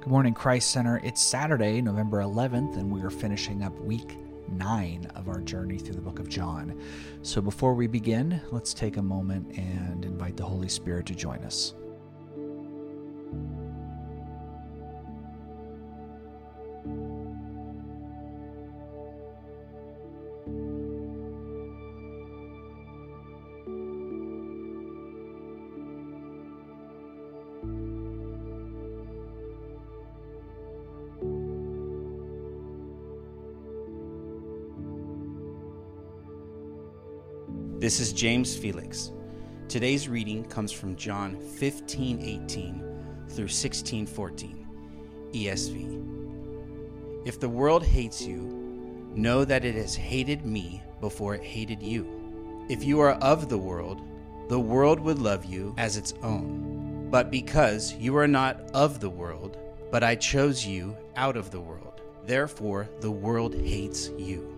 Good morning, Christ Center. It's Saturday, November 11th, and we are finishing up week nine of our journey through the book of John. So before we begin, let's take a moment and invite the Holy Spirit to join us. This is James Felix. Today's reading comes from John 15:18 through 16:14, ESV. If the world hates you, know that it has hated me before it hated you. If you are of the world, the world would love you as its own. But because you are not of the world, but I chose you out of the world, therefore the world hates you.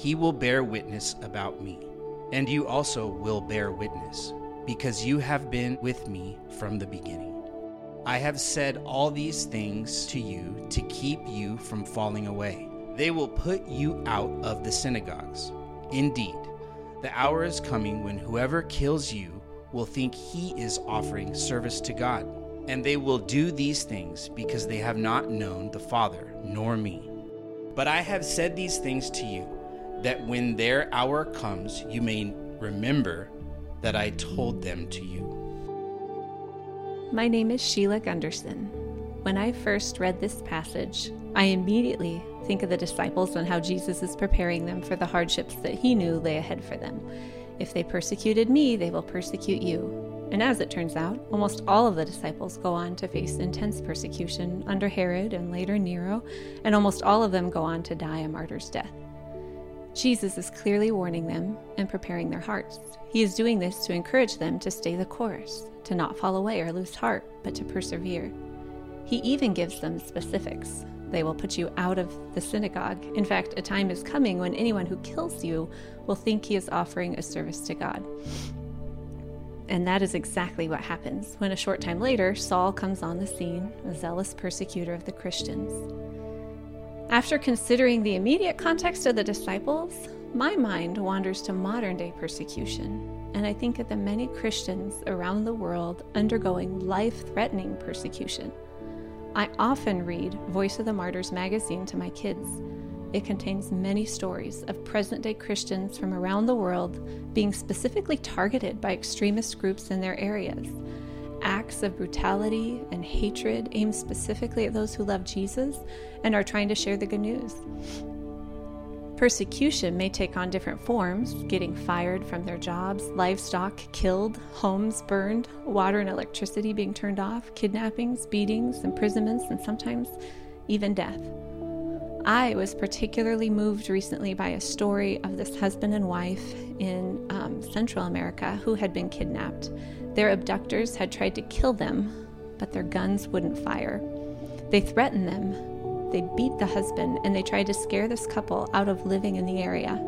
he will bear witness about me. And you also will bear witness, because you have been with me from the beginning. I have said all these things to you to keep you from falling away. They will put you out of the synagogues. Indeed, the hour is coming when whoever kills you will think he is offering service to God. And they will do these things because they have not known the Father nor me. But I have said these things to you that when their hour comes, you may remember that I told them to you. My name is Sheila Gunderson. When I first read this passage, I immediately think of the disciples and how Jesus is preparing them for the hardships that he knew lay ahead for them. If they persecuted me, they will persecute you. And as it turns out, almost all of the disciples go on to face intense persecution under Herod and later Nero, and almost all of them go on to die a martyr's death. Jesus is clearly warning them and preparing their hearts. He is doing this to encourage them to stay the course, to not fall away or lose heart, but to persevere. He even gives them specifics. They will put you out of the synagogue. In fact, a time is coming when anyone who kills you will think he is offering a service to God. And that is exactly what happens when a short time later Saul comes on the scene, a zealous persecutor of the Christians. After considering the immediate context of the disciples, my mind wanders to modern day persecution, and I think of the many Christians around the world undergoing life threatening persecution. I often read Voice of the Martyrs magazine to my kids. It contains many stories of present day Christians from around the world being specifically targeted by extremist groups in their areas acts of brutality and hatred aimed specifically at those who love Jesus and are trying to share the good news. Persecution may take on different forms getting fired from their jobs, livestock killed, homes burned, water and electricity being turned off, kidnappings, beatings, imprisonments, and sometimes even death. I was particularly moved recently by a story of this husband and wife in um, Central America who had been kidnapped. Their abductors had tried to kill them, but their guns wouldn't fire. They threatened them. They beat the husband and they tried to scare this couple out of living in the area.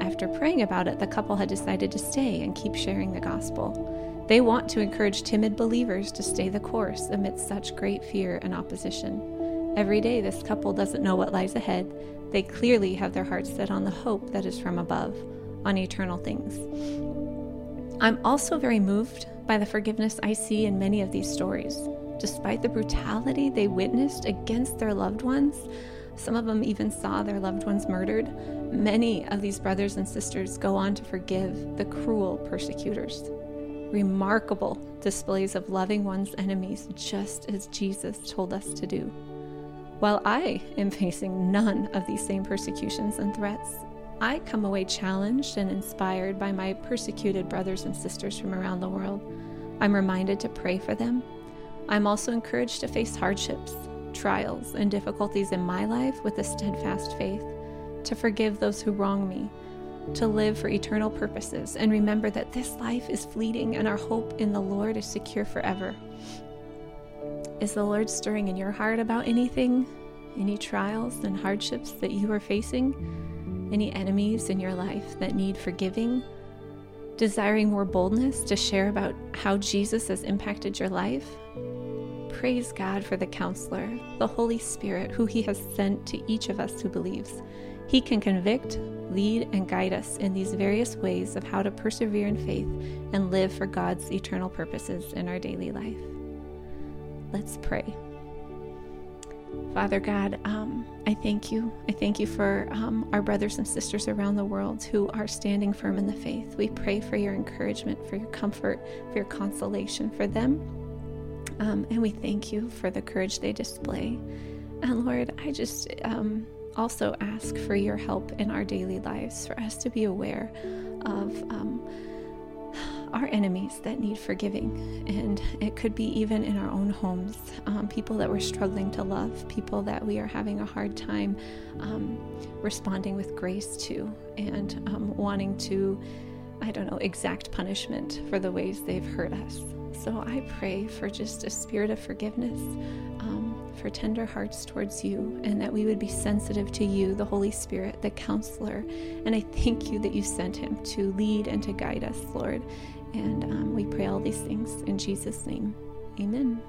After praying about it, the couple had decided to stay and keep sharing the gospel. They want to encourage timid believers to stay the course amidst such great fear and opposition. Every day, this couple doesn't know what lies ahead. They clearly have their hearts set on the hope that is from above, on eternal things. I'm also very moved by the forgiveness I see in many of these stories. despite the brutality they witnessed against their loved ones. Some of them even saw their loved ones murdered. Many of these brothers and sisters go on to forgive the cruel persecutors. Remarkable displays of loving one's enemies, just as Jesus told us to do. While I am facing none of these same persecutions and threats, I come away challenged and inspired by my persecuted brothers and sisters from around the world. I'm reminded to pray for them. I'm also encouraged to face hardships, trials, and difficulties in my life with a steadfast faith, to forgive those who wrong me, to live for eternal purposes, and remember that this life is fleeting and our hope in the Lord is secure forever. Is the Lord stirring in your heart about anything? Any trials and hardships that you are facing? Any enemies in your life that need forgiving? Desiring more boldness to share about how Jesus has impacted your life? Praise God for the counselor, the Holy Spirit, who He has sent to each of us who believes. He can convict, lead, and guide us in these various ways of how to persevere in faith and live for God's eternal purposes in our daily life. Let's pray. Father God, um, I thank you. I thank you for um, our brothers and sisters around the world who are standing firm in the faith. We pray for your encouragement, for your comfort, for your consolation for them. Um, and we thank you for the courage they display. And Lord, I just um, also ask for your help in our daily lives, for us to be aware of our enemies that need forgiving. And it could be even in our own homes, um, people that we're struggling to love, people that we are having a hard time um, responding with grace to, and um, wanting to, I don't know, exact punishment for the ways they've hurt us. So I pray for just a spirit of forgiveness, um, for tender hearts towards you, and that we would be sensitive to you, the Holy Spirit, the counselor. And I thank you that you sent him to lead and to guide us, Lord. And um, we pray all these things in Jesus' name. Amen.